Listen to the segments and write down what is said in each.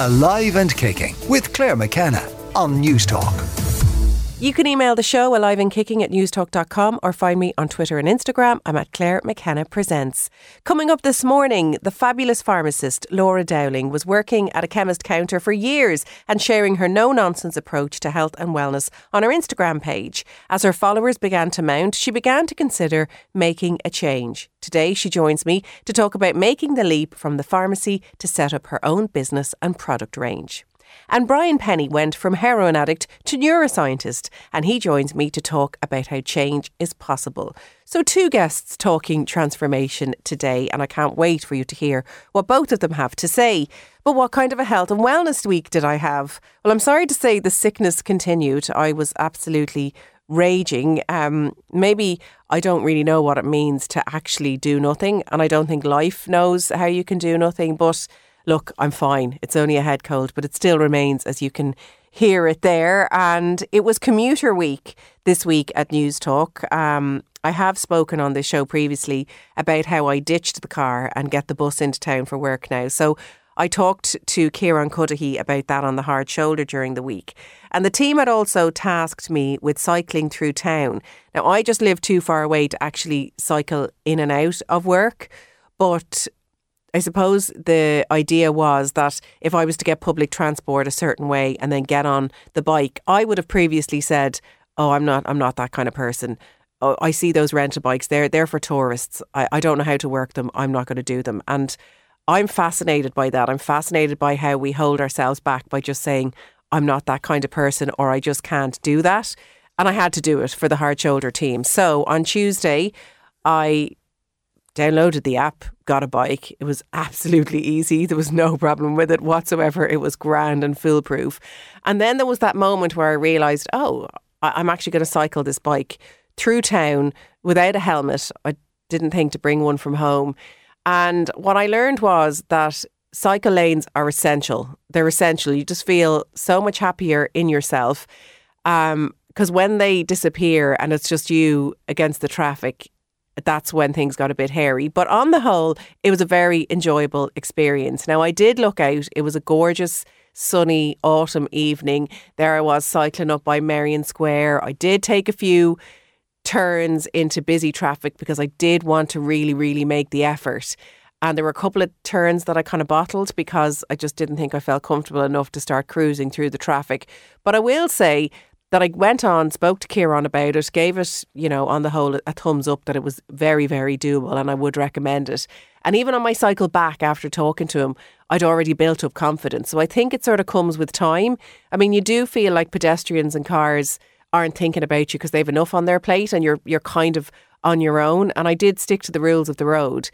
Alive and Kicking with Claire McKenna on Newstalk. You can email the show alive and kicking at newstalk.com or find me on Twitter and Instagram. I'm at Claire McKenna Presents. Coming up this morning, the fabulous pharmacist Laura Dowling was working at a chemist counter for years and sharing her no nonsense approach to health and wellness on her Instagram page. As her followers began to mount, she began to consider making a change. Today, she joins me to talk about making the leap from the pharmacy to set up her own business and product range. And Brian Pennie went from heroin addict to neuroscientist, and he joins me to talk about how change is possible. So, two guests talking transformation today, and I can't wait for you to hear what both of them have to say. But what kind of a health and wellness week did I have? Well, I'm sorry to say the sickness continued. I was absolutely raging. Um, maybe I don't really know what it means to actually do nothing, and I don't think life knows how you can do nothing, but look, I'm fine. It's only a head cold, but it still remains, as you can hear it there. And it was commuter week this week at Newstalk. Um, I have spoken on this show previously about how I ditched the car and get the bus into town for work now. So I talked to Kieran Cuddihy about that on the hard shoulder during the week. And the team had also tasked me with cycling through town. Now, I just live too far away to actually cycle in and out of work. But I suppose the idea was that if I was to get public transport a certain way and then get on the bike, I would have previously said, "Oh, I'm not. I'm not that kind of person." Oh, I see those rental bikes. They're they're for tourists. I, I don't know how to work them. I'm not going to do them. And I'm fascinated by that. I'm fascinated by how we hold ourselves back by just saying, "I'm not that kind of person," or "I just can't do that." And I had to do it for the hard shoulder team. So on Tuesday, I downloaded the app, got a bike. It was absolutely easy. There was no problem with it whatsoever. It was grand and foolproof. And then there was that moment where I realised, oh, I'm actually going to cycle this bike through town without a helmet. I didn't think to bring one from home. And what I learned was that cycle lanes are essential. They're essential. You just feel so much happier in yourself. Um, because when they disappear and it's just you against the traffic, that's when things got a bit hairy. But on the whole, it was a very enjoyable experience. Now, I did look out, it was a gorgeous, sunny autumn evening. There I was cycling up by Merrion Square. I did take a few turns into busy traffic because I did want to really, really make the effort. And there were a couple of turns that I kind of bottled because I just didn't think I felt comfortable enough to start cruising through the traffic. But I will say that I went on, spoke to Kieran about it, gave it, you know, on the whole, a thumbs up that it was very, very doable and I would recommend it. And even on my cycle back after talking to him, I'd already built up confidence. So I think it sort of comes with time. I mean, you do feel like pedestrians and cars aren't thinking about you because they have enough on their plate and you're you're kind of on your own. And I did stick to the rules of the road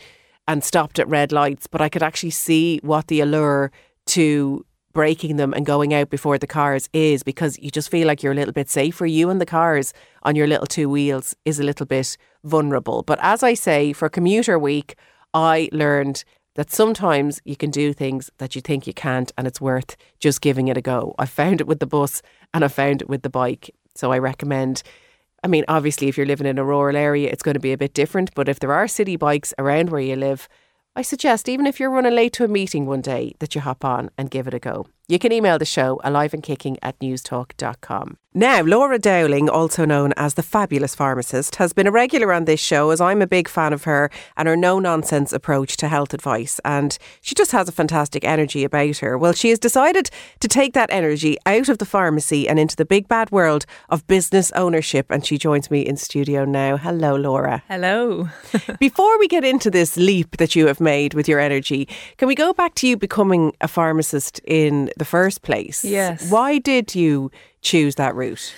and stopped at red lights, but I could actually see what the allure to breaking them and going out before the cars is because you just feel like you're a little bit safer. You and the cars on your little two wheels is a little bit vulnerable. But as I say, for commuter week, I learned that sometimes you can do things that you think you can't and it's worth just giving it a go. I found it with the bus and I found it with the bike. So I recommend I mean, obviously, if you're living in a rural area, it's going to be a bit different. But if there are city bikes around where you live, I suggest, even if you're running late to a meeting one day, that you hop on and give it a go. You can email the show alive and kicking at newstalk.com. Now, Laura Dowling, also known as the fabulous pharmacist, has been a regular on this show as I'm a big fan of her and her no nonsense approach to health advice. And she just has a fantastic energy about her. Well, she has decided to take that energy out of the pharmacy and into the big bad world of business ownership. And she joins me in studio now. Hello, Laura. Hello. Before we get into this leap that you have made with your energy, can we go back to you becoming a pharmacist in the first place. Yes. Why did you choose that route?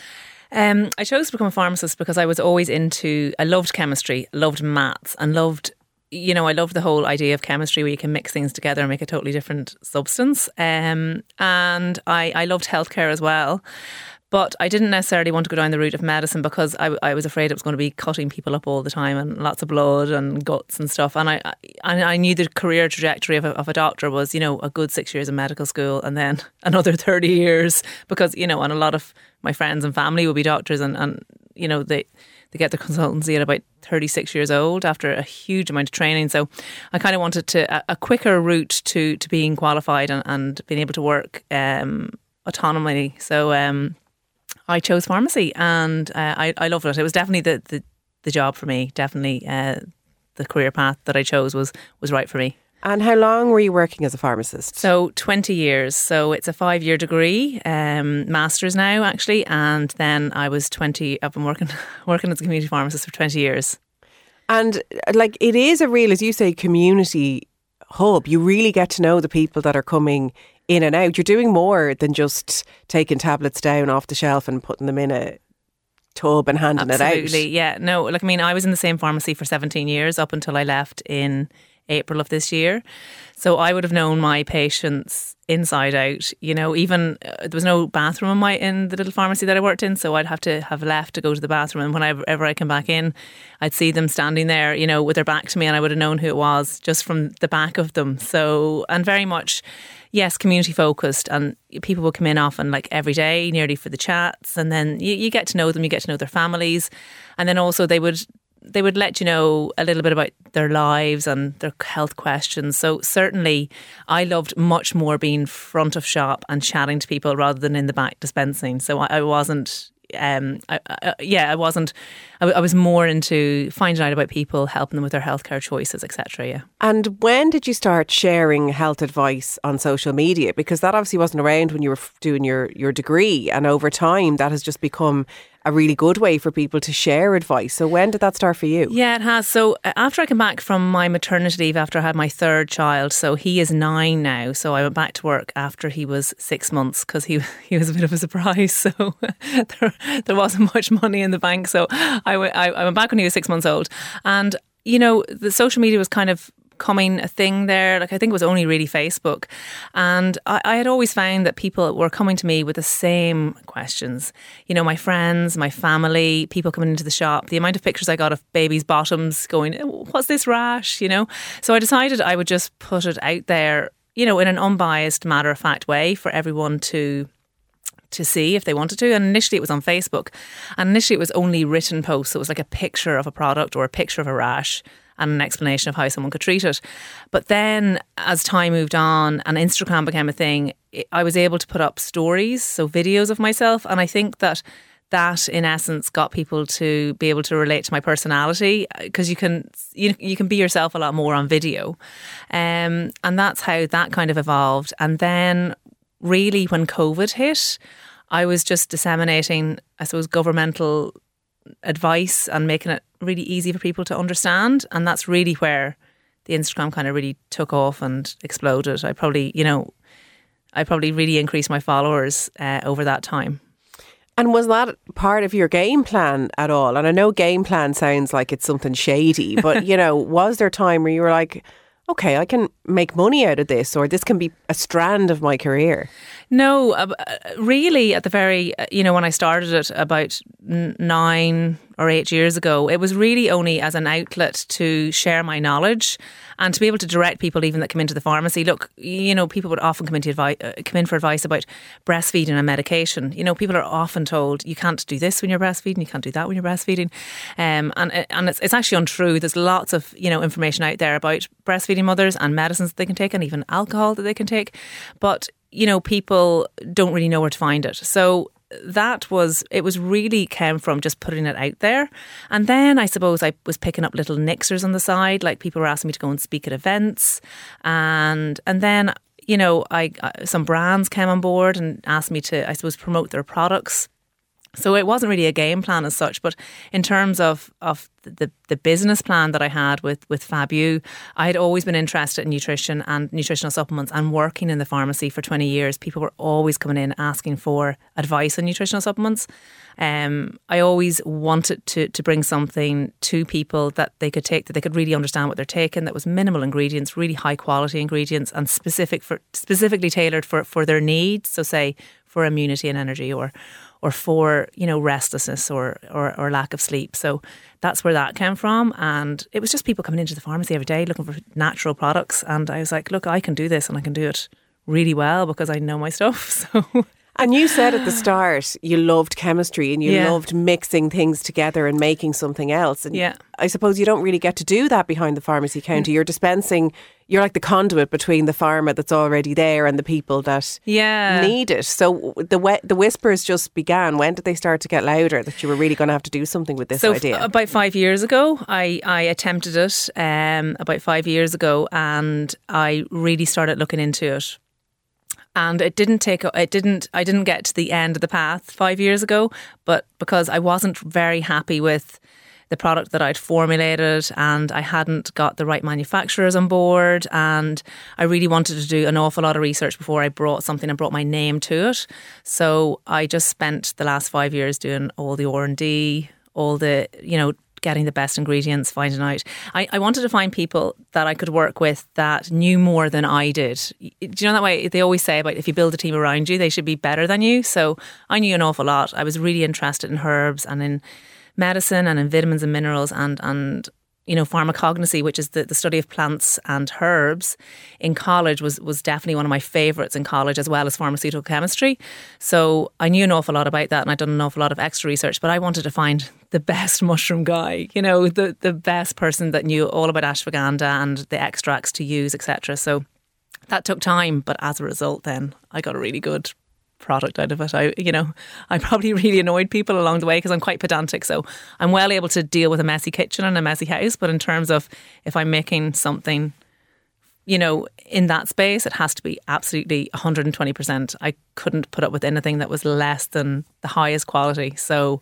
Um, I chose to become a pharmacist because I was always into, I loved chemistry, loved maths, and loved, you know, I loved the whole idea of chemistry where you can mix things together and make a totally different substance. Um, and I, I loved healthcare as well. But I didn't necessarily want to go down the route of medicine because I, I was afraid it was going to be cutting people up all the time and lots of blood and guts and stuff. And I I, I knew the career trajectory of a, of a doctor was, you know, a good six years in medical school and then another 30 years because, you know, and a lot of my friends and family would be doctors and, and you know, they they get their consultancy at about 36 years old after a huge amount of training. So I kind of wanted to a, a, quicker route to to being qualified and, and being able to work um, autonomously. So um, I chose pharmacy and uh, I, I loved it. It was definitely the, the, the job for me. Definitely uh, the career path that I chose was was right for me. And how long were you working as a pharmacist? So, 20 years. So, it's a five year degree, um, master's now, actually. And then I was 20, I've been working, working as a community pharmacist for 20 years. And like, it is a real, as you say, community hub. You really get to know the people that are coming in and out. You're doing more than just taking tablets down off the shelf and putting them in a tub and handing Absolutely, it out. Absolutely, yeah. No, like I mean, I was in the same pharmacy for 17 years up until I left in April of this year. So I would have known my patients inside out. You know, even uh, there was no bathroom in my in the little pharmacy that I worked in, so I'd have to have left to go to the bathroom. And whenever I come back in, I'd see them standing there, you know, with their back to me, and I would have known who it was just from the back of them. So and very much. Yes, community focused, and people will come in often, like every day, nearly for the chats, and then you, you get to know them, you get to know their families, and then also they would they would let you know a little bit about their lives and their health questions. So certainly, I loved much more being front of shop and chatting to people rather than in the back dispensing. So I, I wasn't. Um, I, I, yeah, I wasn't. I, was more into finding out about people, helping them with their healthcare choices, etc. Yeah. And when did you start sharing health advice on social media? Because that obviously wasn't around when you were doing your your degree, and over time that has just become a really good way for people to share advice. So when did that start for you? Yeah, it has. So uh, after I came back from my maternity leave after I had my third child, so he is nine now. So I went back to work after he was six months because he he was a bit of a surprise. So there, there wasn't much money in the bank. So I, went back when he was six months old, and you know the social media was kind of becoming a thing there. Like I think it was only really Facebook, and I, I, had always found that people were coming to me with the same questions. You know, my friends, my family, people coming into the shop. The amount of pictures I got of babies' bottoms going, oh, "What's this rash?" You know. So I decided I would just put it out there. You know, in an unbiased, matter of fact way for everyone to to see if they wanted to. And initially it was on Facebook. And initially it was only written posts. So it was like a picture of a product or a picture of a rash and an explanation of how someone could treat it. But then as time moved on and Instagram became a thing, I was able to put up stories, so videos of myself. And I think that that in essence got people to be able to relate to my personality because you can you, you can be yourself a lot more on video um, and that's how that kind of evolved and then really when covid hit i was just disseminating i suppose governmental advice and making it really easy for people to understand. And that's really where the Instagram kind of really took off and exploded. I probably, you know, I probably really increased my followers uh, over that time. And was that part of your game plan at all? And I know game plan sounds like it's something shady, but you know, was there a time where you were like, okay, I can make money out of this, or this can be a strand of my career? No, uh, really, at the very, uh, you know, when I started it about nine or eight years ago, it was really only as an outlet to share my knowledge and to be able to direct people even that come into the pharmacy. Look, you know, people would often come into advice, uh, come in for advice about breastfeeding and medication. You know, people are often told you can't do this when you're breastfeeding, you can't do that when you're breastfeeding, um, and uh, and it's, it's actually untrue. There's lots of you know information out there about breastfeeding mothers and medicines that they can take, and even alcohol that they can take, but you know, people don't really know where to find it. So that was it was really came from just putting it out there. And then i suppose i was picking up little nixers on the side like people were asking me to go and speak at events. And and then you know i uh, some brands came on board and asked me to i suppose promote their products so it wasn't really a game plan as such, but in terms of of the the business plan that I had with with FabU, I had always been interested in nutrition and nutritional supplements and working in the pharmacy for 20 years. People were always coming in asking for advice on nutritional supplements. Um, I always wanted to to bring something to people that they could take that they could really understand what they're taking that was minimal ingredients, really high quality ingredients and specific for specifically tailored for for their needs. So say for immunity and energy or or for you know restlessness or, or, or lack of sleep. So that's where that came from, and it was just people coming into the pharmacy every day looking for natural products, and I was like, look, I can do this, and I can do it really well because I know my stuff. So. And you said at the start you loved chemistry and you Yeah. loved mixing things together and making something else. And Yeah. I suppose you don't really get to do that behind the pharmacy counter. You're dispensing, you're like the conduit between the pharma that's already there and the people that Yeah. need it. So the we- the whispers just began. When did they start to get louder that you were really going to have to do something with this so f- idea? about five years ago, I, I attempted it um, about five years ago, and I really started looking into it. And it didn't take. It didn't. I didn't get to the end of the path five years ago, but because I wasn't very happy with the product that I'd formulated, and I hadn't got the right manufacturers on board, and I really wanted to do an awful lot of research before I brought something and brought my name to it. So I just spent the last five years doing all the R and D, all the you know getting the best ingredients, finding out. I, I wanted to find people that I could work with that knew more than I did. Do you know that way they always say about if you build a team around you, they should be better than you. So I knew an awful lot. I was really interested in herbs and in medicine and in vitamins and minerals and and you know pharmacognosy which is the, the study of plants and herbs in college was was definitely one of my favorites in college as well as pharmaceutical chemistry. So i knew an awful lot about that and i'd done an awful lot of extra research but i wanted to find the best mushroom guy you know the the best person that knew all about ashwagandha and the extracts to use etc so that took time but as a result then i got a really good product out of it. I, you know, I probably really annoyed people along the way because I'm quite pedantic. So I'm well able to deal with a messy kitchen and a messy house. But in terms of if I'm making something, you know, in that space, it has to be absolutely 120%. I couldn't put up with anything that was less than the highest quality. So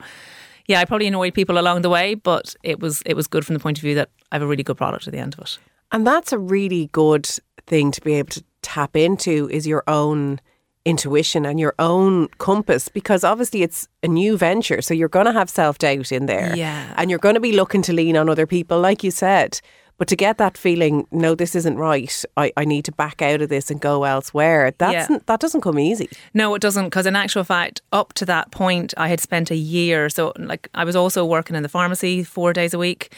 yeah, I probably annoyed people along the way, but it was it was good from the point of view that I have a really good product at the end of it. And that's a really good thing to be able to tap into is your own intuition and your own compass because obviously it's a new venture. So you're going to have self doubt in there. Yeah. And you're going to be looking to lean on other people, like you said. But to get that feeling, no, this isn't right. I, I need to back out of this and go elsewhere. That's Yeah. that doesn't come easy. No, it doesn't. Because in actual fact, up to that point, I had spent a year. So, like, I was also working in the pharmacy four days a week,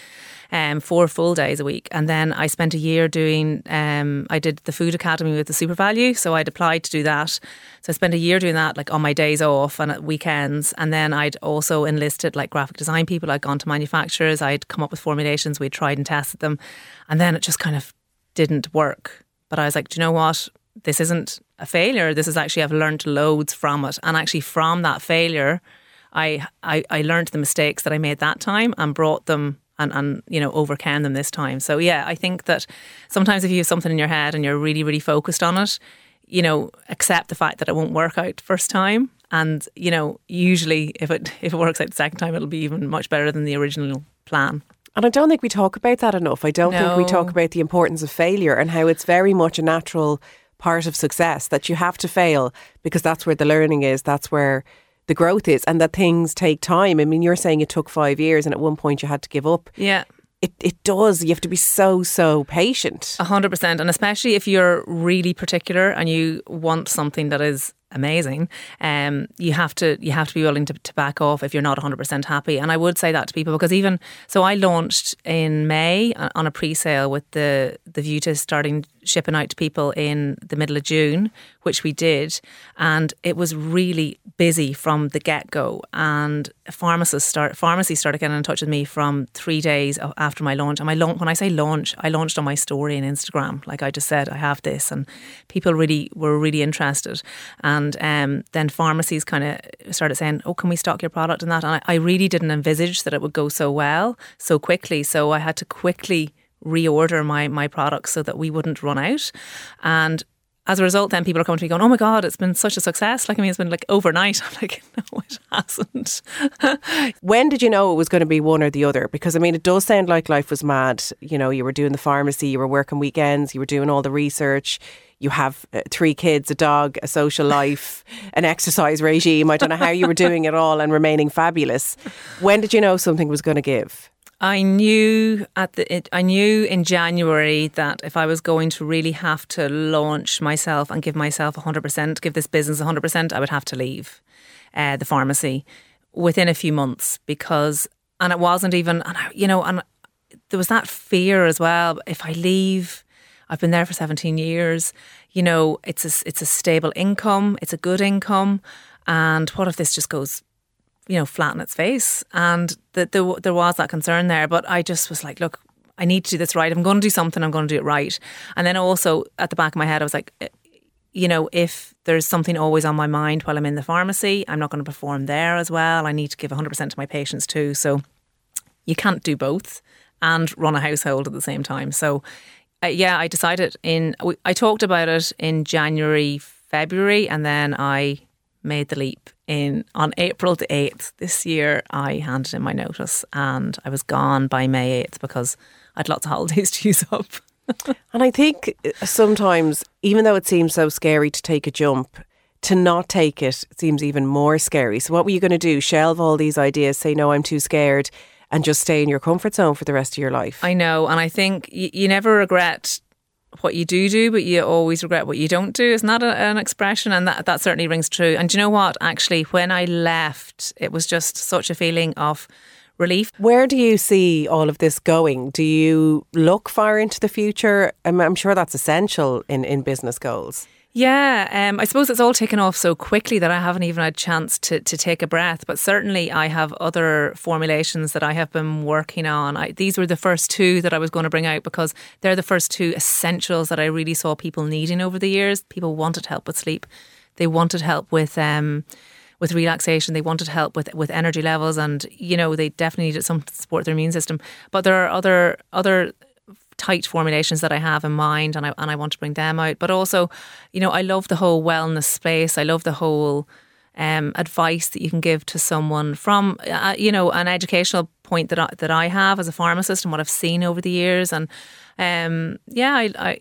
um, four full days a week, and then I spent a year doing. Um, I did the food academy with the SuperValu, so I'd applied to do that. So I spent a year doing that, like on my days off and at weekends, and then I'd also enlisted like graphic design people. I'd gone to manufacturers. I'd come up with formulations. We'd tried and tested them, and then it just kind of didn't work. But I was like, do you know what? This isn't a failure. This is actually I've learned loads from it, and actually from that failure, I I, I learned the mistakes that I made that time and brought them and and you know overcame them this time. So yeah, I think that sometimes if you have something in your head and you're really really focused on it, you know, accept the fact that it won't work out first time. And you know, usually if it if it works out the second time, it'll be even much better than the original plan. And I don't think we talk about that enough. I don't think we talk about the importance of failure and how it's very much a natural part of success that you have to fail because that's where the learning is, that's where the growth is, and that things take time. I mean, you're saying it took five years and at one point you had to give up. Yeah. It, it does. You have to be so, so patient. A hundred percent, and especially if you're really particular and you want something that is amazing, um, you have to you have to be willing to, to back off if you're not hundred percent happy. And I would say that to people because even so, I launched in May uh, on a pre-sale with the the view to starting shipping out to people in the middle of June, which we did, and it was really busy from the get go. And pharmacists start pharmacies started getting in touch with me from three days after my launch. And my launch, when I say launch, I launched on my story in Instagram. Like I just said, I have this, and people really were really interested. And um, then pharmacies kind of started saying, "Oh, can we stock your product?" and that. And I, I really didn't envisage that it would go so well so quickly. So I had to quickly reorder my my products so that we wouldn't run out. And as a result, then people are coming to me going, "Oh my god, it's been such a success!" Like I mean, it's been like overnight. I'm like, no, it hasn't. When did you know it was going to be one or the other? Because I mean, it does sound like life was mad. You know, you were doing the pharmacy, you were working weekends, you were doing all the research. You have uh, three kids, a dog, a social life, an exercise regime. I don't know how you were doing it all and remaining fabulous. When did you know something was going to give? I knew at the it, I knew in January that if I was going to really have to launch myself and give myself 100%, give this business 100%, I would have to leave uh, the pharmacy within a few months because and it wasn't even and I, you know and there was that fear as well if I leave I've been there for 17 years. You know, it's a, it's a stable income, it's a good income. And what if this just goes, you know, flat in its face? And the, the, there was that concern there. But I just was like, look, I need to do this right. I'm going to do something, I'm going to do it right. And then also at the back of my head, I was like, you know, if there's something always on my mind while I'm in the pharmacy, I'm not going to perform there as well. I need to give 100% to my patients too. So you can't do both and run a household at the same time. So, uh, yeah, I decided in, I talked about it in January, February, and then I made the leap in on April the 8th this year. I handed in my notice and I was gone by May 8th because I had lots of holidays to use up. and I think uh, sometimes, even though it seems so scary to take a jump, to not take it seems even more scary. So, what were you going to do? Shelve all these ideas, say, no, I'm too scared, and just stay in your comfort zone for the rest of your life? I know. And I think you, you never regret what you do do, but you always regret what you don't do. Isn't that a, an expression? And that, that certainly rings true. And do you know what? Actually, when I left, it was just such a feeling of relief. Where do you see all of this going? Do you look far into the future? I'm, I'm sure that's essential in, in business goals. Yeah, um, I suppose it's all taken off so quickly that I haven't even had a chance to, to take a breath. But certainly, I have other formulations that I have been working on. I, these were the first two that I was going to bring out because they're the first two essentials that I really saw people needing over the years. People wanted help with sleep, they wanted help with. Um, with relaxation. They wanted help with with energy levels, and you know they definitely needed some to support their immune system. But there are other other tight formulations that I have in mind, and I and I want to bring them out. But also, you know, I love the whole wellness space. I love the whole um, advice that you can give to someone from, uh, you know, an educational point that I, that I have as a pharmacist and what I've seen over the years. And um, yeah, I, I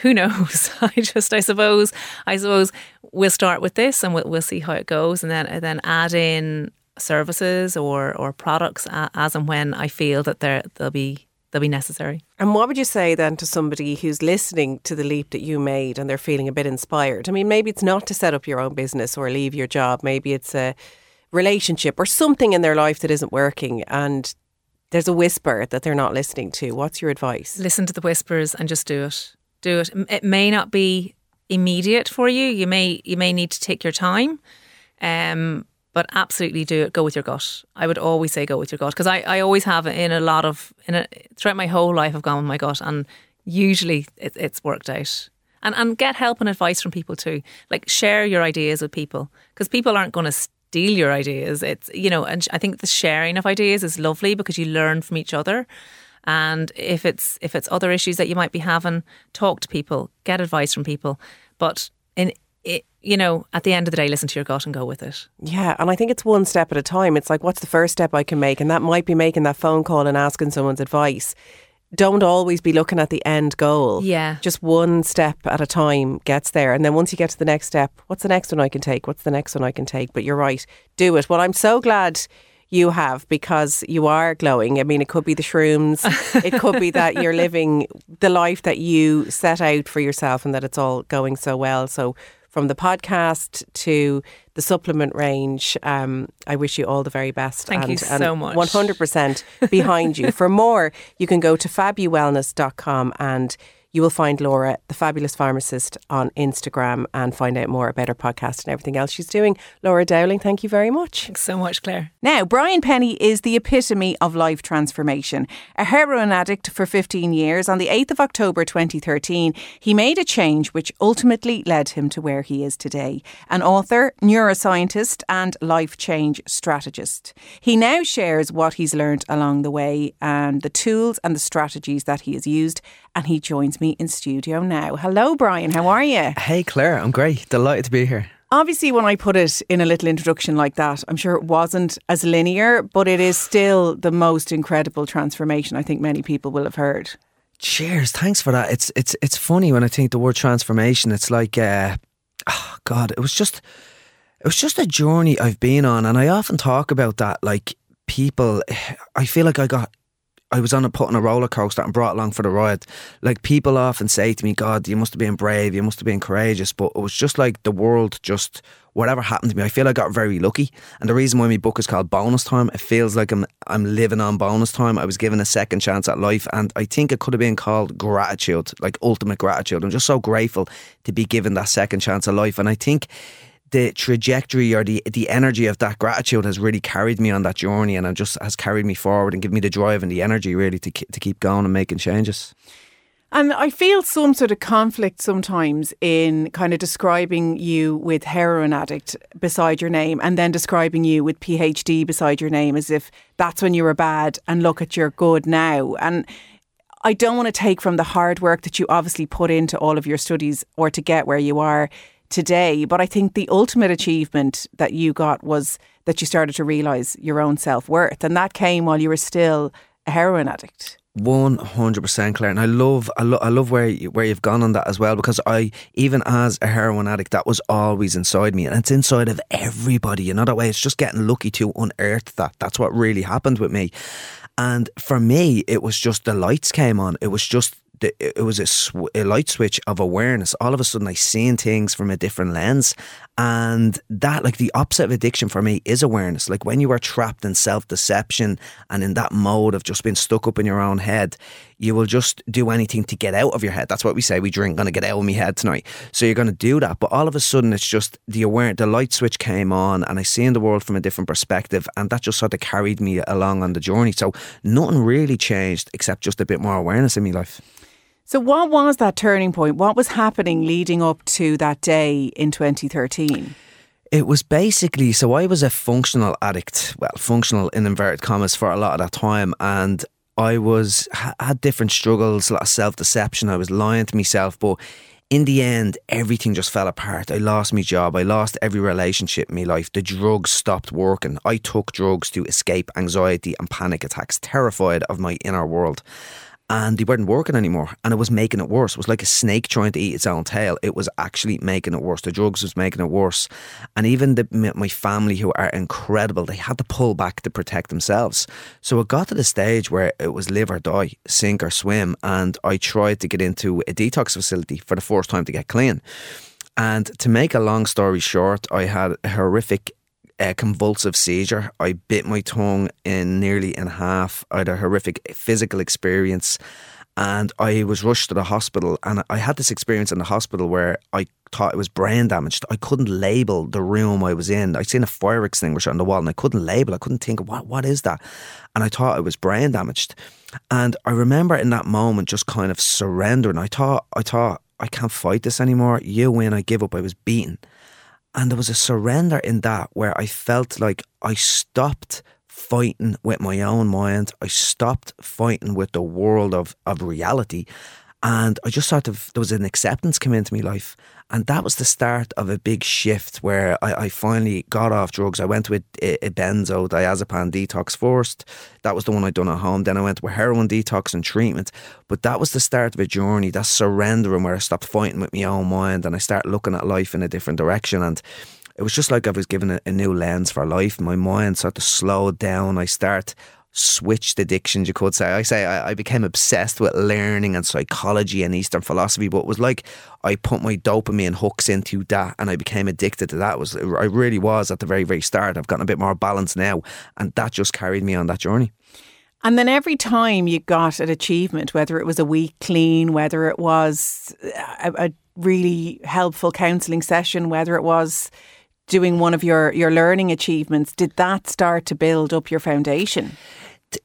who knows? I just, I suppose, I suppose we'll start with this and we'll, we'll see how it goes, and then and then add in services or or products as and when I feel that there they'll be they'll be necessary. And what would you say then to somebody who's listening to the leap that you made and they're feeling a bit inspired? I mean, maybe it's not to set up your own business or leave your job. Maybe it's a relationship or something in their life that isn't working and there's a whisper that they're not listening to. What's your advice? Listen to the whispers and just do it do it. It may not be immediate for you. You may you may need to take your time, um, but absolutely do it. Go with your gut. I would always say go with your gut because I, I always have in a lot of in a, throughout my whole life I've gone with my gut and usually it, it's worked out. And and get help and advice from people too. Like share your ideas with people because people aren't going to steal your ideas. It's you know, and I think the sharing of ideas is lovely because you learn from each other. And if it's if it's other issues that you might be having, talk to people, get advice from people. But in you know, at the end of the day, listen to your gut and go with it. Yeah, and I think it's one step at a time. It's like, what's the first step I can make? And that might be making that phone call and asking someone's advice. Don't always be looking at the end goal. Yeah. Just one step at a time gets there. And then once you get to the next step, what's the next one I can take? What's the next one I can take? But you're right, do it. Well, I'm so glad you have because you are glowing. I mean, it could be the shrooms, it could be that you're living the life that you set out for yourself and that it's all going so well. So, from the podcast to the supplement range, um, I wish you all the very best. Thank and, you so much. 100% behind you. For more, you can go to fabuwellness.com and you will find Laura, the fabulous pharmacist, on Instagram and find out more about her podcast and everything else she's doing. Laura Dowling, thank you very much. Thanks so much, Claire. Now, Brian Pennie is the epitome of life transformation. A heroin addict for 15 years, on the 8th of October 2013, he made a change which ultimately led him to where he is today. An author, neuroscientist, and life change strategist. He now shares what he's learned along the way and the tools and the strategies that he has used, and he joins me in studio now. Hello, Brian. How are you? Hey, Claire. I'm great. Delighted to be here. Obviously, when I put it in a little introduction like that, I'm sure it wasn't as linear, but it is still the most incredible transformation I think many people will have heard. Cheers. Thanks for that. It's it's it's funny when I think the word transformation. It's like, uh, oh God, it was just it was just a journey I've been on, and I often talk about that. Like people, I feel like I got I was on a put on a roller coaster and brought along for the ride. Like people often say to me, God, you must have been brave, you must have been courageous. But it was just like the world just whatever happened to me, I feel I got very lucky. And the reason why my book is called Bonus Time, it feels like I'm I'm living on bonus time. I was given a second chance at life and I think it could have been called gratitude, like ultimate gratitude. I'm just so grateful to be given that second chance of life. And I think the trajectory or the the energy of that gratitude has really carried me on that journey, and just has carried me forward and given me the drive and the energy really to to keep going and making changes. And I feel some sort of conflict sometimes in kind of describing you with heroin addict beside your name and then describing you with PhD beside your name as if that's when you were bad and look at you're good now. And I don't want to take from the hard work that you obviously put into all of your studies or to get where you are today. But I think the ultimate achievement that you got was that you started to realise your own self worth. And that came while you were still a heroin addict. One hundred percent, Claire, and I love, I, lo- I love where you, where you've gone on that as well because I, even as a heroin addict, that was always inside me, and it's inside of everybody. You know that way. It's just getting lucky to unearth that. That's what really happened with me, and for me, it was just the lights came on. It was just the, it was a, sw- a, light switch of awareness. All of a sudden, I seen things from a different lens, and that, like the opposite of addiction for me, is awareness. Like when you are trapped in self deception and in that mode of just being stuck up in your own head, you will just do anything to get out of your head. That's what we say. We drink, gonna get out of my head tonight. So you're gonna do that, but all of a sudden, it's just the aware. The light switch came on, and I seen the world from a different perspective, and that just sort of carried me along on the journey. So nothing really changed except just a bit more awareness in my life. So, what was that turning point? What was happening leading up to that day in 2013? It was basically so I was a functional addict, well, functional in inverted commas for a lot of that time, and I was had different struggles, a lot of self deception. I was lying to myself, but in the end, everything just fell apart. I lost my job. I lost every relationship in my life. The drugs stopped working. I took drugs to escape anxiety and panic attacks, terrified of my inner world and they weren't working anymore and it was making it worse. It was like a snake trying to eat its own tail. It was actually making it worse. The drugs was making it worse. And even the, my family, who are incredible, they had to pull back to protect themselves. So it got to the stage where it was live or die, sink or swim. And I tried to get into a detox facility for the first time to get clean. And to make a long story short, I had a horrific a convulsive seizure. I bit my tongue in nearly in half. I had a horrific physical experience and I was rushed to the hospital. And I had this experience in the hospital where I thought it was brain damaged. I couldn't label the room I was in. I'd seen a fire extinguisher on the wall and I couldn't label. I couldn't think, what what is that? And I thought it was brain damaged. And I remember in that moment just kind of surrendering. I thought, I thought, I can't fight this anymore. You win. I give up. I was beaten. And there was a surrender in that where I felt like I stopped fighting with my own mind. I stopped fighting with the world of, of reality. And I just sort of, there was an acceptance come into my life. And that was the start of a big shift where I, I finally got off drugs. I went with eh, eh, a, a diazepam detox first. That was the one I'd done at home. Then I went with heroin detox and treatment. But that was the start of a journey, that surrendering where I stopped fighting with my own mind and I started looking at life in a different direction. And it was just like I was given a, a new lens for life. My mind sort of slowed down. I start switched addictions, you could say. I say I, I, became obsessed with learning and psychology and Eastern philosophy, but it was like I put my dopamine hooks into that and I became addicted to that. It was I really was at the very, very start. I've gotten a bit more balance now, and that just carried me on that journey. And then every time you got an achievement, whether it was a week clean, whether it was a, a really helpful counselling session, whether it was doing one of your, your learning achievements, did that start to build up your foundation?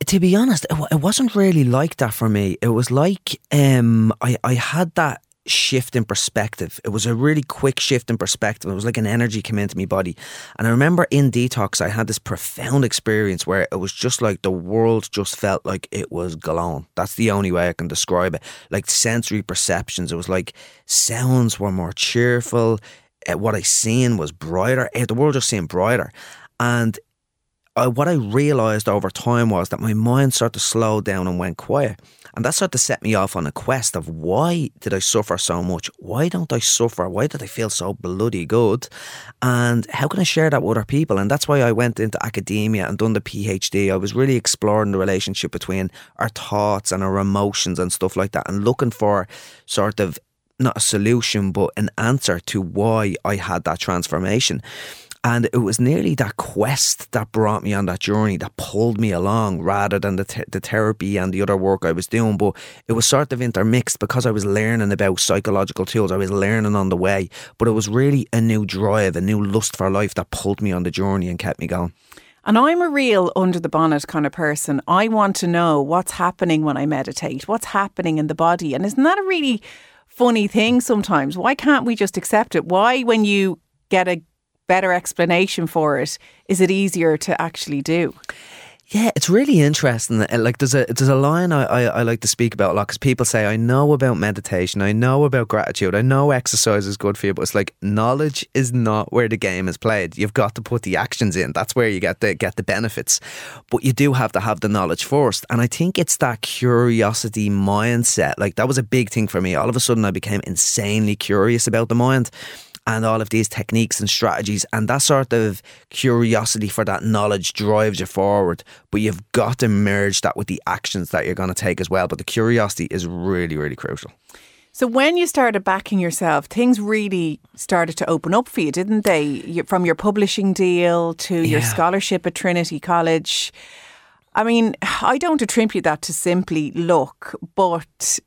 to be honest, it, it, wasn't really like that for me. It was like um, I, I had that shift in perspective. It was a really quick shift in perspective. It was like an energy came into my body. And I remember in detox, I had this profound experience where it was just like the world just felt like it was glowing. That's the only way I can describe it. Like sensory perceptions. It was like sounds were more cheerful. Uh, what I seen was brighter. Uh, the world just seemed brighter. And I, what I realized over time was that my mind started to slow down and went quiet. And that started to set me off on a quest of why did I suffer so much? Why don't I suffer? Why did I feel so bloody good? And how can I share that with other people? And that's why I went into academia and done the PhD. I was really exploring the relationship between our thoughts and our emotions and stuff like that and looking for sort of not a solution, but an answer to why I had that transformation. And it was nearly that quest that brought me on that journey that pulled me along rather than the, th- the therapy and the other work I was doing. But it was sort of intermixed because I was learning about psychological tools. I was learning on the way, but it was really a new drive, a new lust for life that pulled me on the journey and kept me going. And I'm a real under the bonnet kind of person. I want to know what's happening when I meditate, what's happening in the body. And isn't that a really funny thing sometimes? Why can't we just accept it? Why, when you get a better explanation for it, is it easier to actually do? Yeah, it's really interesting. Like there's a there's a line I, I, I like to speak about a lot because people say I know about meditation, I know about gratitude, I know exercise is good for you, but it's like knowledge is not where the game is played. You've got to put the actions in. That's where you get the get the benefits. But you do have to have the knowledge first. And I think it's that curiosity mindset. Like that was a big thing for me. All of a sudden I became insanely curious about the mind and all of these techniques and strategies. And that sort of curiosity for that knowledge drives you forward. But you've got to merge that with the actions that you're going to take as well. But the curiosity is really, really crucial. So when you started backing yourself, things really started to open up for you, didn't they? From your publishing deal to your scholarship at Trinity College. I mean, I don't attribute that to simply luck, but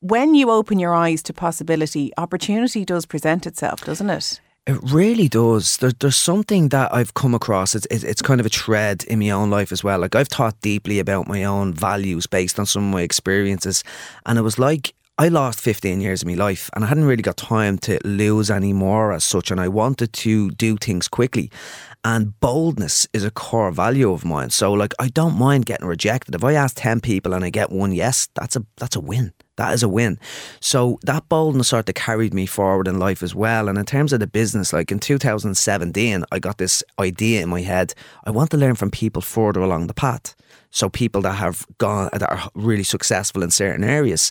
when you open your eyes to possibility, opportunity does present itself, doesn't it? It really does. There, there's something that I've come across. It's, it's kind of a thread in my own life as well. Like I've thought deeply about my own values based on some of my experiences, and it was like I lost 15 years of my life, and I hadn't really got time to lose any more as such. And I wanted to do things quickly, and boldness is a core value of mine. So like I don't mind getting rejected. If I ask 10 people and I get one yes, that's a that's a win. That is a win. So that boldness sort of carried me forward in life as well. And in terms of the business, like in 2017, I got this idea in my head. I want to learn from people further along the path. So people that have gone that are really successful in certain areas.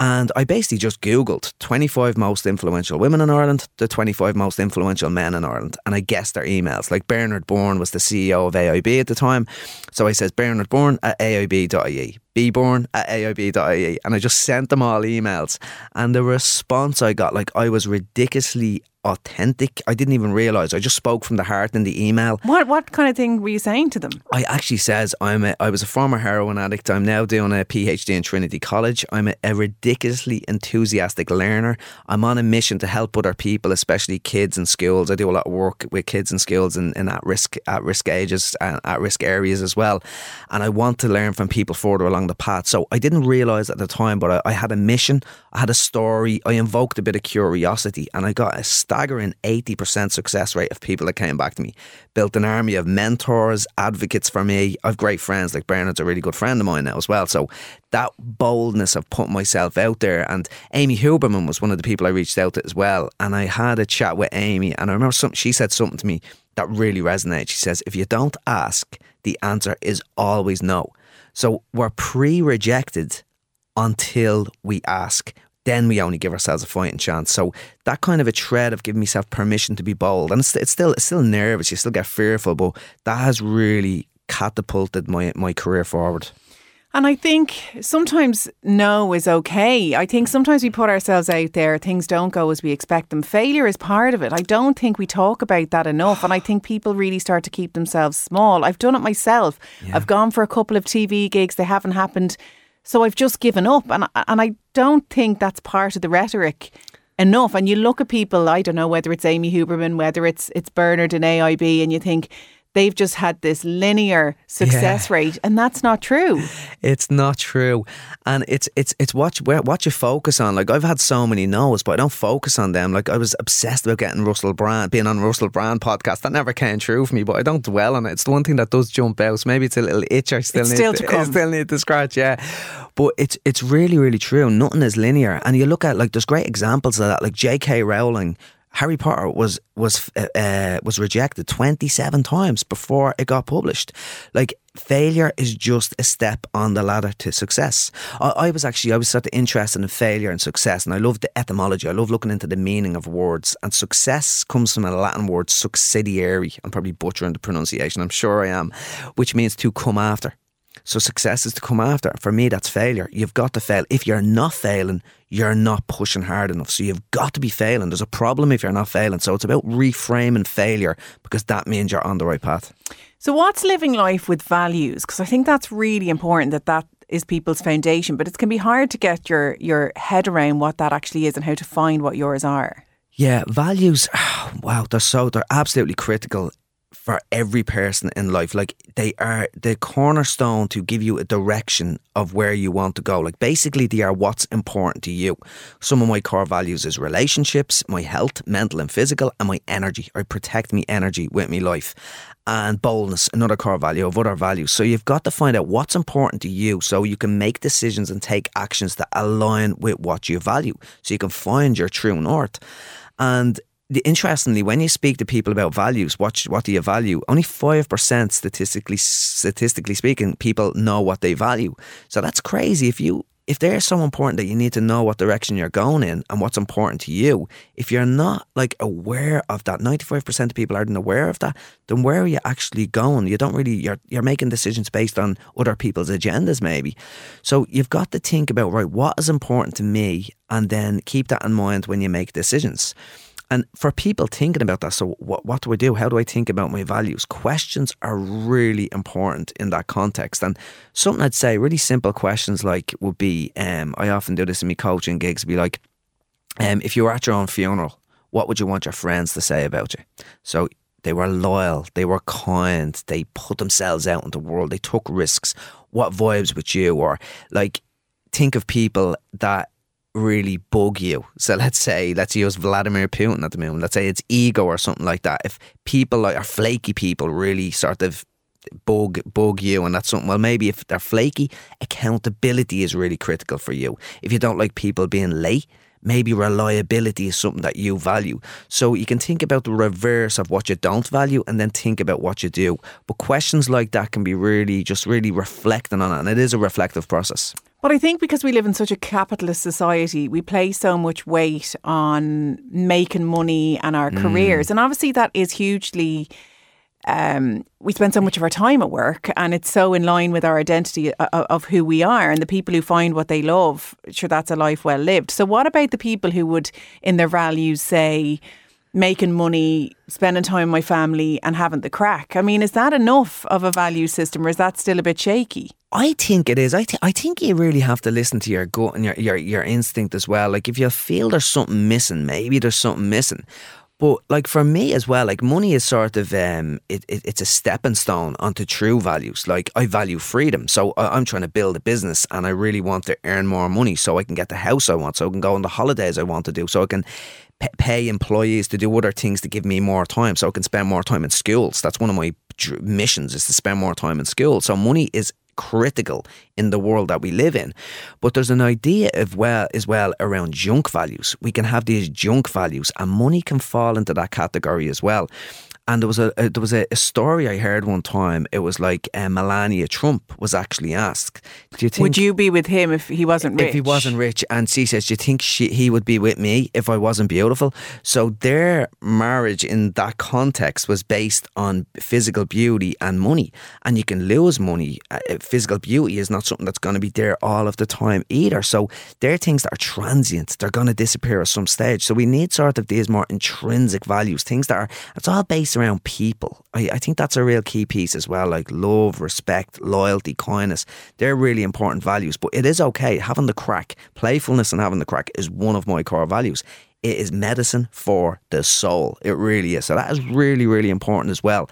And I basically just Googled 25 most influential women in Ireland, the 25 most influential men in Ireland. And I guessed their emails. Like Bernard Byrne was the CEO of AIB at the time. So I says Bernard Byrne at AIB.ie. bbyrne at AIB.ie. And I just sent them all emails. And the response I got, like I was ridiculously authentic. I didn't even realise. I just spoke from the heart in the email. What what kind of thing were you saying to them? I actually says I'm a, I was a former heroin addict. I'm now doing a PhD in Trinity College. I'm a, a ridiculously enthusiastic learner. I'm on a mission to help other people, especially kids in schools. I do a lot of work with kids in schools and, in at risk at risk ages and at risk areas as well. And I want to learn from people further along the path. So I didn't realise at the time, but I, I had a mission. I had a story. I invoked a bit of curiosity, and I got a staggering 80% success rate of people that came back to me. Built an army of mentors, advocates for me. I've great friends, like Bernard's a really good friend of mine now as well. So that boldness of putting myself out there, and Amy Huberman was one of the people I reached out to as well. And I had a chat with Amy, and I remember something, she said something to me that really resonated. She says, If you don't ask, the answer is always no. So we're pre rejected until we ask. Then we only give ourselves a fighting chance. So that kind of a thread of giving myself permission to be bold, and it's, it's still it's still nervous. You still get fearful, but that has really catapulted my my career forward. And I think sometimes no is okay. I think sometimes we put ourselves out there, things don't go as we expect them. Failure is part of it. I don't think we talk about that enough. And I think people really start to keep themselves small. I've done it myself. I've gone for a couple of TV gigs, they haven't happened. So I've just given up. And, and I don't think that's part of the rhetoric enough. And you look at people, I don't know whether it's Amy Huberman, whether it's it's Bernard in AIB, and you think they've just had this linear success rate, and that's not true. It's not true, and it's it's it's what you, what you focus on. Like I've had so many no's, but I don't focus on them. Like I was obsessed about getting Russell Brand, being on Russell Brand podcast. That never came true for me, but I don't dwell on it. It's the one thing that does jump out. So maybe it's a little itch I still It's need still to still need to scratch. Yeah, but it's it's really really true. Nothing is linear, and you look at like there's great examples of that. Like J.K. Rowling Harry Potter was was uh, uh, was rejected 27 times before it got published. Like failure is just a step on the ladder to success. I, I, was actually I was sort of interested in failure and success, and I love the etymology. I love looking into the meaning of words. And success comes from a Latin word succedere. I'm probably butchering the pronunciation. I'm sure I am, which means to come after. So success is to come after. For me, that's failure. You've got to fail. If you're not failing, you're not pushing hard enough. So you've got to be failing. There's a problem if you're not failing. So it's about reframing failure because that means you're on the right path. So what's living life with values? Because I think that's really important that that is people's foundation, but it can be hard to get your your head around what that actually is and how to find what yours are. Yeah, values. Wow, they're so they're absolutely critical for every person in life. Like they are the cornerstone to give you a direction of where you want to go. Like basically, they are what's important to you. Some of my core values is relationships, my health, mental and physical, and my energy. I protect me energy with me life. And boldness, another core value of other values. So you've got to find out what's important to you so you can make decisions and take actions that align with what you value. So you can find your true north. And interestingly, when you speak to people about values, what what do you value? Only five percent statistically statistically speaking, people know what they value. So that's crazy. If you if they're so important that you need to know what direction you're going in and what's important to you, if you're not like aware of that, 95% of people aren't aware of that, then where are you actually going? You don't really, you're, you're making decisions based on other people's agendas maybe. So you've got to think about, right, what is important to me? And then keep that in mind when you make decisions. And for people thinking about that, so what, what do I do? How do I think about my values? Questions are really important in that context. And something I'd say, really simple questions like would be, um, I often do this in my coaching gigs, be like, um, if you were at your own funeral, what would you want your friends to say about you? So they were loyal, they were kind, they put themselves out in the world, they took risks. What vibes with you? Or like, think of people that really bug you. So let's say, let's use Vladimir Putin at the moment. Let's say it's ego or something like that. If people like are flaky people really sort of bug bug you and that's something well maybe if they're flaky accountability is really critical for you if you don't like people being late maybe reliability is something that you value so you can think about the reverse of what you don't value and then think about what you do but questions like that can be really just really reflecting on it and it is a reflective process but I think because we live in such a capitalist society, we place so much weight on making money and our mm. careers. And obviously, that is hugely. Um, we spend so much of our time at work, and it's so in line with our identity of, uh, uh, of who we are. And the people who find what they love, sure, that's a life well lived. So, what about the people who would, in their values, say, making money, spending time with my family, and having the crack. I mean, is that enough of a value system, or is that still a bit shaky? I think it is. I, th- I think you really have to listen to your gut and your, your, your instinct as well. Like, if you feel there's something missing, maybe there's something missing. But like for me as well, like money is sort of um, it, it, it's a stepping stone onto true values. Like I value freedom, so I'm trying to build a business, and I really want to earn more money so I can get the house I want, so I can go on the holidays I want to do, so I can pay employees to do other things to give me more time so I can spend more time in schools. That's one of my missions is to spend more time in school. So money is critical in the world that we live in. But there's an idea of well as well around junk values. We can have these junk values and money can fall into that category as well. And there was a, a there was a, a, story I heard one time. It was like uh, Melania Trump was actually asked, "Do you think would you be with him if he wasn't rich?" If he wasn't rich, and she says, "Do you think she, he would be with me if I wasn't beautiful?" So their marriage in that context was based on physical beauty and money, and you can lose money. Uh, physical beauty is not something that's going to be there all of the time either. So they're things that are transient. They're going to disappear at some stage. So we need sort of these more intrinsic values, things that are it's all based around people. I, I think that's a real key piece as well, like love, respect, loyalty, kindness. They're really important values. But it is okay having the crack, playfulness and having the crack is one of my core values. It is medicine for the soul. It really is. So that is really, really important as well.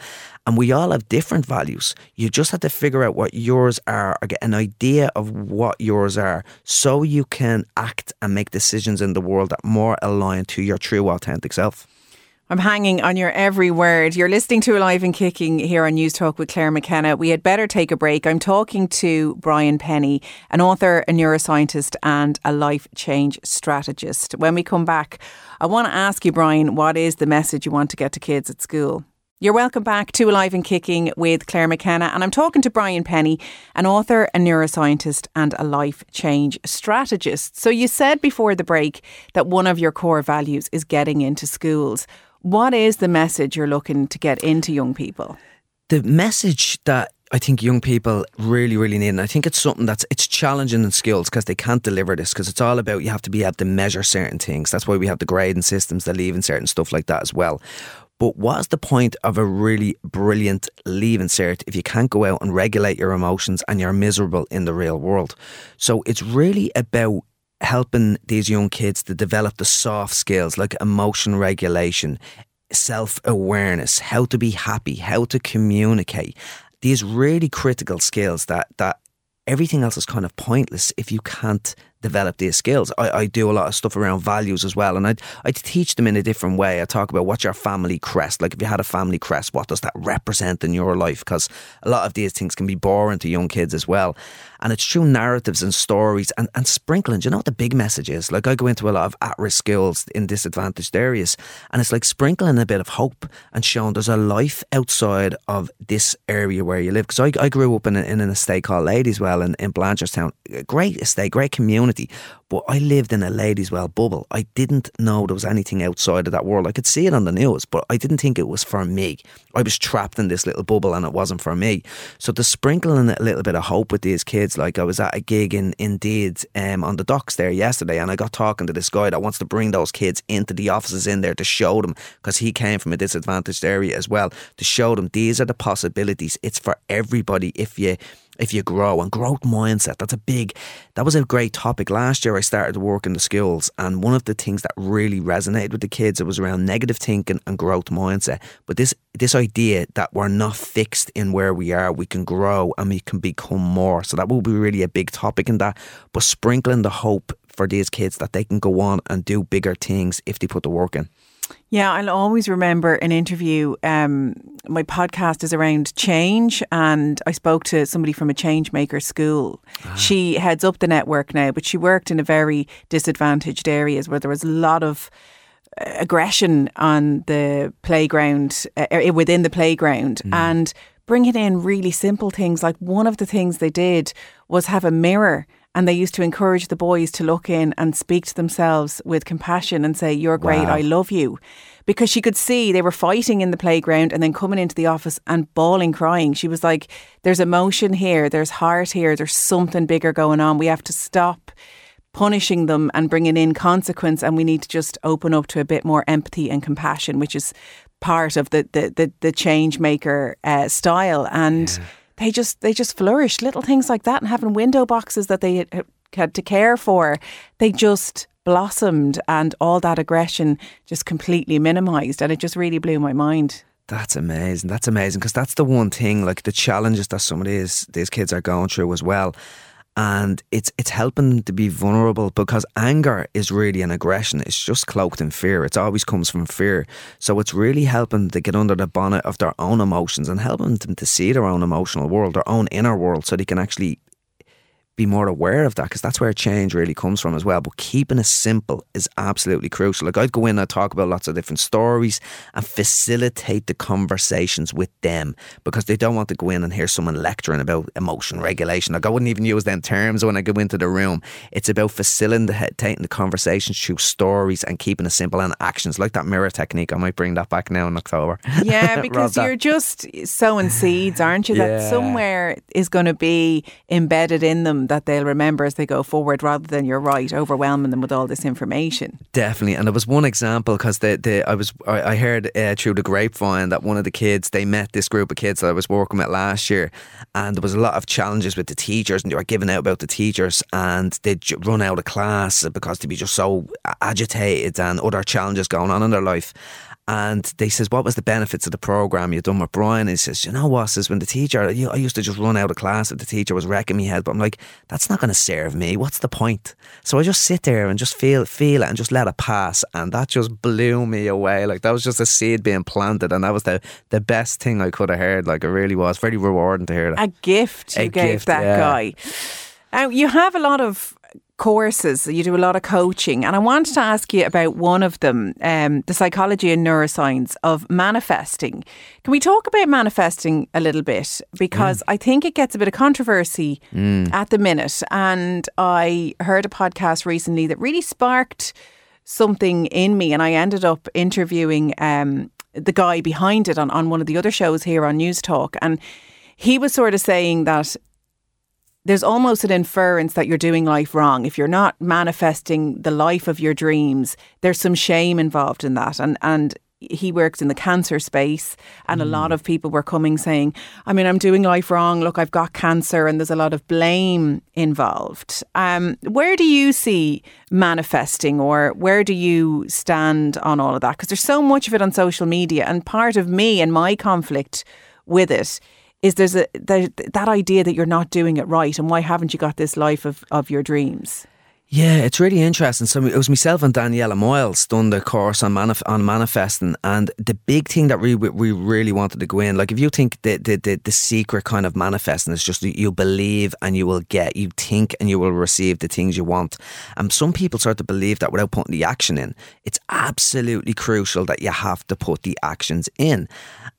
And we all have different values. You just have to figure out what yours are or get an idea of what yours are so you can act and make decisions in the world that more align to your true authentic self. I'm hanging on your every word. You're listening to Alive and Kicking here on Newstalk with Claire McKenna. We had better take a break. I'm talking to Brian Pennie, an author, a neuroscientist, and a life change strategist. When we come back, I want to ask you, Brian, what is the message you want to get to kids at school? You're welcome back to Alive and Kicking with Claire McKenna, and I'm talking to Brian Pennie, an author, a neuroscientist, and a life change strategist. So, you said before the break that one of your core values is getting into schools. What is the message you're looking to get into young people? The message that I think young people really, really need, and I think it's something that's it's challenging in schools because they can't deliver this because it's all about you have to be able to measure certain things. That's why we have the grading systems, the leaving certain stuff like that as well. But what's the point of a really brilliant leaving cert if you can't go out and regulate your emotions and you're miserable in the real world? So it's really about helping these young kids to develop the soft skills like emotion regulation, self awareness, how to be happy, how to communicate. These really critical skills that that everything else is kind of pointless if you can't develop these skills. I, I do a lot of stuff around values as well, and I I teach them in a different way. I talk about what's your family crest. Like if you had a family crest, what does that represent in your life? Because a lot of these things can be boring to young kids as well. And it's through narratives and stories and, and sprinkling. Do you know what the big message is? Like I go into a lot of at risk schools in disadvantaged areas, and it's like sprinkling a bit of hope and showing there's a life outside of this area where you live. Because I, I grew up in, a, in an estate called Ladyswell in, in Blanchardstown. Great estate, great community. The. But I lived in a Ladyswell bubble. I didn't know there was anything outside of that world. I could see it on the news, but I didn't think it was for me. I was trapped in this little bubble and it wasn't for me. So to sprinkle in a little bit of hope with these kids, like I was at a gig in Indeed um, on the docks there yesterday and I got talking to this guy that wants to bring those kids into the offices in there to show them, because he came from a disadvantaged area as well, to show them these are the possibilities. It's for everybody if you if you grow and growth mindset that's a big that was a great topic last year i started to work in the schools and one of the things that really resonated with the kids it was around negative thinking and growth mindset. But this this idea that we're not fixed in where we are we can grow and we can become more. So that will be really a big topic in that. But sprinkling the hope for these kids that they can go on and do bigger things if they put the work in yeah, I'll always remember an interview. Um, my podcast is around change, and I spoke to somebody from a change maker school. Ah. She heads up the network now, but she worked in a very disadvantaged areas where there was a lot of uh, aggression on the playground, uh, uh, within the playground, mm. and bringing in really simple things. Like one of the things they did was have a mirror and they used to encourage the boys to look in and speak to themselves with compassion and say, You're great, wow. I love you. Because she could see they were fighting in the playground and then coming into the office and bawling, crying. She was like, There's emotion here, there's heart here, there's something bigger going on. We have to stop punishing them and bringing in consequence and we need to just open up to a bit more empathy and compassion which is part of the the the, the change maker uh, style and yeah they just they just flourished. Little things like that, and having window boxes that they had to care for, they just blossomed, and all that aggression just completely minimised, and it just really blew my mind. That's amazing. That's amazing because that's the one thing, like the challenges that some of these these kids are going through as well and it's it's helping them to be vulnerable because anger is really an aggression. It's just cloaked in fear. It always comes from fear. So it's really helping to get under the bonnet of their own emotions and helping them to see their own emotional world, their own inner world, so they can actually be more aware of that because that's where change really comes from as well. But keeping it simple is absolutely crucial. Like I'd go in and talk about lots of different stories and facilitate the conversations with them because they don't want to go in and hear someone lecturing about emotion regulation. Like I wouldn't even use them terms when I go into the room. It's about facilitating the conversations through stories and keeping it simple and actions like that mirror technique. I might bring that back now in October. Yeah, because you're just sowing seeds, aren't you? Yeah. That somewhere is going to be embedded in them that they'll remember as they go forward rather than you're right overwhelming them with all this information. Definitely and there was one example because the, the I was I heard uh, through the grapevine that one of the kids they met this group of kids that I was working with last year and there was a lot of challenges with the teachers and they were giving out about the teachers and they'd run out of class because they'd be just so agitated and other challenges going on in their life And they says, "What was the benefits of the program you done with Brian?" And he says, "You know what?" Says when the teacher, I used to just run out of class if the teacher was wrecking me head, but I'm like, that's not going to serve me. What's the point? So I just sit there and just feel feel it and just let it pass, and that just blew me away. Like that was just a seed being planted, and that was the the best thing I could have heard. Like it really was very rewarding to hear that. A gift you A gave gift, that yeah. guy. Now, you have a lot of courses, you do a lot of coaching, and I wanted to ask you about one of them um, the psychology and neuroscience of manifesting. Can we talk about manifesting a little bit? Because I think it gets a bit of controversy at the minute. And I heard a podcast recently that really sparked something in me, and I ended up interviewing um, the guy behind it on, on one of the other shows here on Newstalk. And he was sort of saying that there's almost an inference that you're doing life wrong. If you're not manifesting the life of your dreams, there's some shame involved in that. And and he works in the cancer space and a lot of people were coming saying, I mean, I'm doing life wrong. Look, I've got cancer and there's a lot of blame involved. Um, where do you see manifesting or where do you stand on all of that? Because there's so much of it on social media and part of me and my conflict with it is there's a there, that idea that you're not doing it right and why haven't you got this life of, of your dreams? Yeah, it's really interesting. So it was myself and Daniella Moyles done the course on manif- on manifesting, and the big thing that we we really wanted to go in, like if you think the the the, the secret kind of manifesting is just that you believe and you will get, you think and you will receive the things you want, and some people start to believe that without putting the action in. It's absolutely crucial that you have to put the actions in.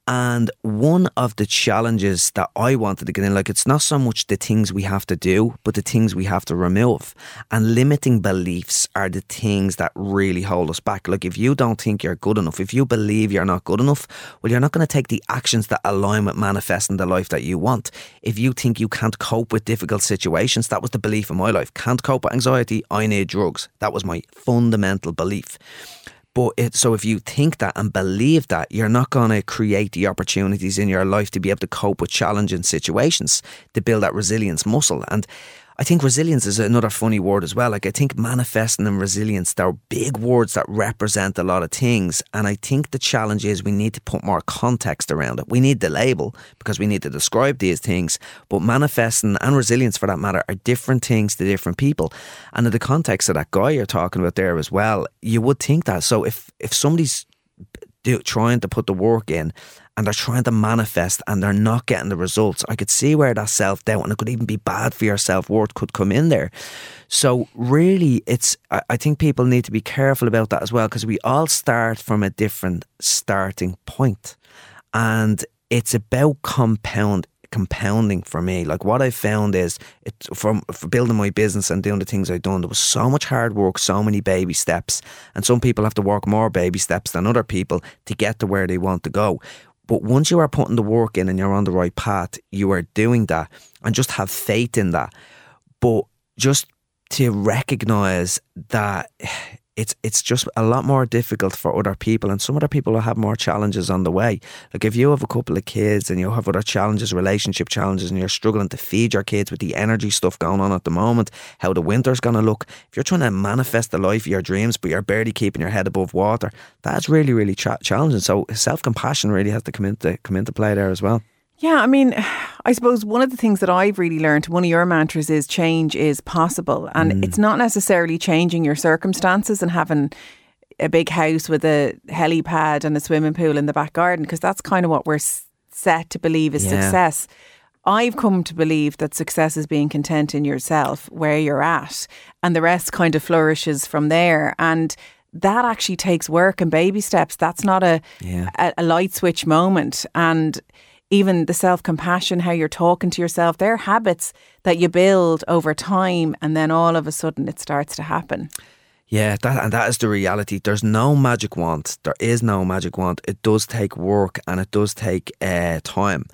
And one of the challenges that I wanted to get in, like it's not so much the things we have to do, but the things we have to remove. And limiting beliefs are the things that really hold us back. Like if you don't think you're good enough, if you believe you're not good enough, well, you're not going to take the actions that align with manifesting the life that you want. If you think you can't cope with difficult situations, that was the belief in my life. Can't cope with anxiety, I need drugs. That was my fundamental belief. But it, so if you think that and believe that, you're not going to create the opportunities in your life to be able to cope with challenging situations, to build that resilience muscle. And I think resilience is another funny word as well. Like I think manifesting and resilience, they're big words that represent a lot of things. And I think the challenge is we need to put more context around it. We need the label because we need to describe these things. But manifesting and resilience for that matter are different things to different people. And in the context of that guy you're talking about there as well, you would think that. So if if somebody's do, trying to put the work in and they're trying to manifest and they're not getting the results, I could see where that self doubt and it could even be bad for your self worth could come in there. So really, it's I, think people need to be careful about that as well because we all start from a different starting point, and it's about compound compounding for me. Like what I found is it from for building my business and doing the things I've done, there was so much hard work, so many baby steps. And some people have to work more baby steps than other people to get to where they want to go. But once you are putting the work in and you're on the right path, you are doing that and just have faith in that. But just to recognize that it's it's just a lot more difficult for other people and some other people will have more challenges on the way. Like if you have a couple of kids and you have other challenges, relationship challenges and you're struggling to feed your kids with the energy stuff going on at the moment, how the winter's gonna look, if you're trying to manifest the life of your dreams but you're barely keeping your head above water, that's really, really cha- challenging. So self compassion really has to come into come into play there as well. Yeah, I mean, I suppose one of the things that I've really learned, one of your mantras is change is possible. And mm. it's not necessarily changing your circumstances and having a big house with a helipad and a swimming pool in the back garden, because that's kind of what we're set to believe is Yeah. success. I've come to believe that success is being content in yourself, where you're at, and the rest kind of flourishes from there. And that actually takes work and baby steps. That's not a, Yeah. a, a light switch moment. And even the self compassion, how you're talking to yourself, they're habits that you build over time, and then all of a sudden it starts to happen. Yeah, that and that is the reality. There's no magic wand. There is no magic wand. It does take work and it does take uh, time.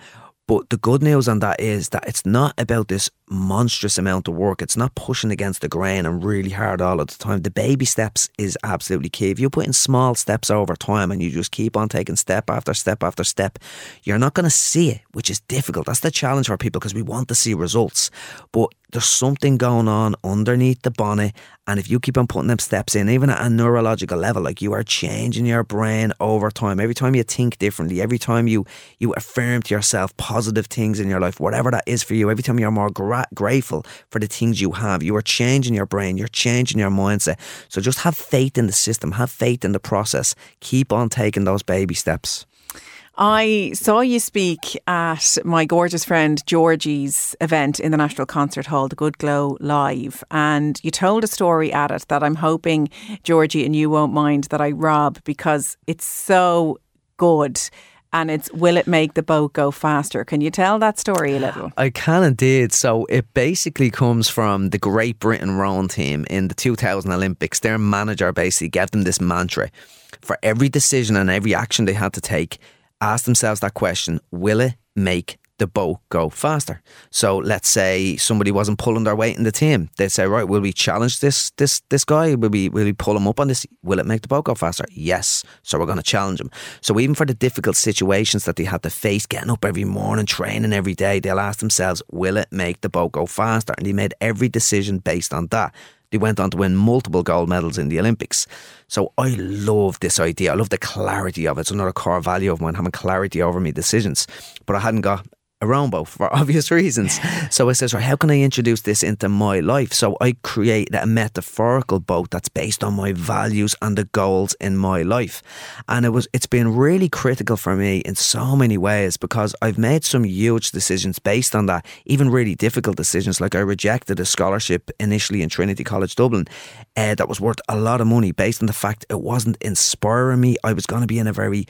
But the good news on that is that it's not about this monstrous amount of work. It's not pushing against the grain and really hard all of the time. The baby steps is absolutely key. If you put in small steps over time and you just keep on taking step after step after step, you're not going to see it, which is difficult. That's the challenge for people because we want to see results. But there's something going on underneath the bonnet. And if you keep on putting them steps in, even at a neurological level, like you are changing your brain over time. Every time you think differently, every time you you affirm to yourself positive things in your life, whatever that is for you, every time you're more gra- grateful for the things you have, you are changing your brain, you're changing your mindset. So just have faith in the system, have faith in the process. Keep on taking those baby steps. I saw you speak at my gorgeous friend Georgie's event in the National Concert Hall, the Good Glow Live, and you told a story at it that I'm hoping, Georgie, and you won't mind that I rob because it's so good and it's Will It Make the Boat Go Faster? Can you tell that story a little? I can indeed. So it basically comes from the Great Britain rowing team in the 2000 Olympics. Their manager basically gave them this mantra for every decision and every action they had to take ask themselves that question will it make the boat go faster? So let's say somebody wasn't pulling their weight in the team. They'd say, right, will we challenge this this this guy? Will we will we pull him up on this? Will it make the boat go faster? Yes. So we're going to challenge him. So even for the difficult situations that they had to face, getting up every morning, training every day, they'll ask themselves, will it make the boat go faster? And they made every decision based on that. They went on to win multiple gold medals in the Olympics. So I love this idea. I love the clarity of it. It's another core value of mine, having clarity over my decisions. But I hadn't got a Rombo for obvious reasons. So I says, right, how can I introduce this into my life? So I create a metaphorical boat that's based on my values and the goals in my life. And it was it's been really critical for me in so many ways because I've made some huge decisions based on that, even really difficult decisions. Like I rejected a scholarship initially in Trinity College Dublin uh, that was worth a lot of money based on the fact it wasn't inspiring me. I was going to be in a very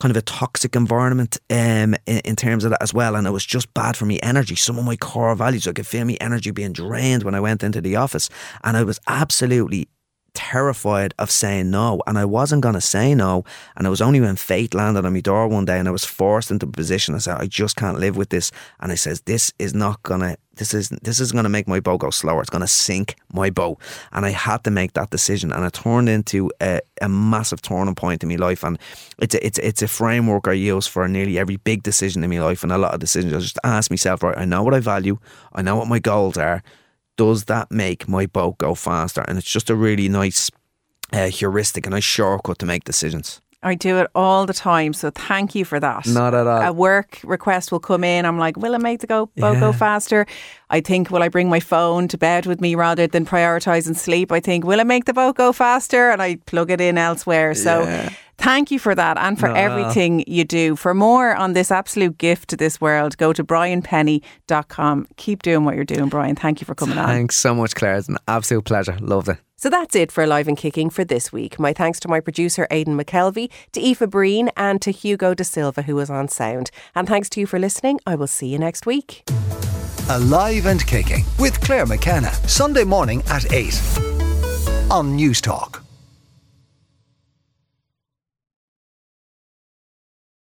kind of a toxic environment um, in, in, terms of that as well. And it was just bad for me energy. Some of my core values, I could feel me energy being drained when I went into the office. And I was absolutely terrified of saying no. And I wasn't going to say no. And it was only when fate landed on my door one day and I was forced into a position. I said, I just can't live with this. And I says, this is not going to, this is, this is going to make my boat go slower. It's going to sink my boat. And I had to make that decision. And it turned into a, a massive turning point in my life. And it's a, it's, it's a framework I use for nearly every big decision in my life and a lot of decisions. I just ask myself, right, I know what I value. I know what my goals are does that make my boat go faster? And it's just a really nice uh, heuristic, a nice shortcut to make decisions. I do it all the time, so thank you for that. Not at all. A work request will come in. I'm like, will it make the go boat yeah. go faster? I think, will I bring my phone to bed with me rather than prioritising sleep? I think, will it make the boat go faster? And I plug it in elsewhere. So yeah. Thank you for that and for no. everything you do. For more on this absolute gift to this world, go to brianpennie.com. Keep doing what you're doing, Brian. Thank you for coming Thanks on. Thanks so much, Claire. It's an absolute pleasure. Loved it. So that's it for Alive and Kicking for this week. My thanks to my producer Aidan McKelvey, to Aoife Breen, and to Hugo De Silva, who was on sound. And thanks to you for listening. I will see you next week. Alive and Kicking with Claire McKenna, Sunday morning at 8 on Newstalk.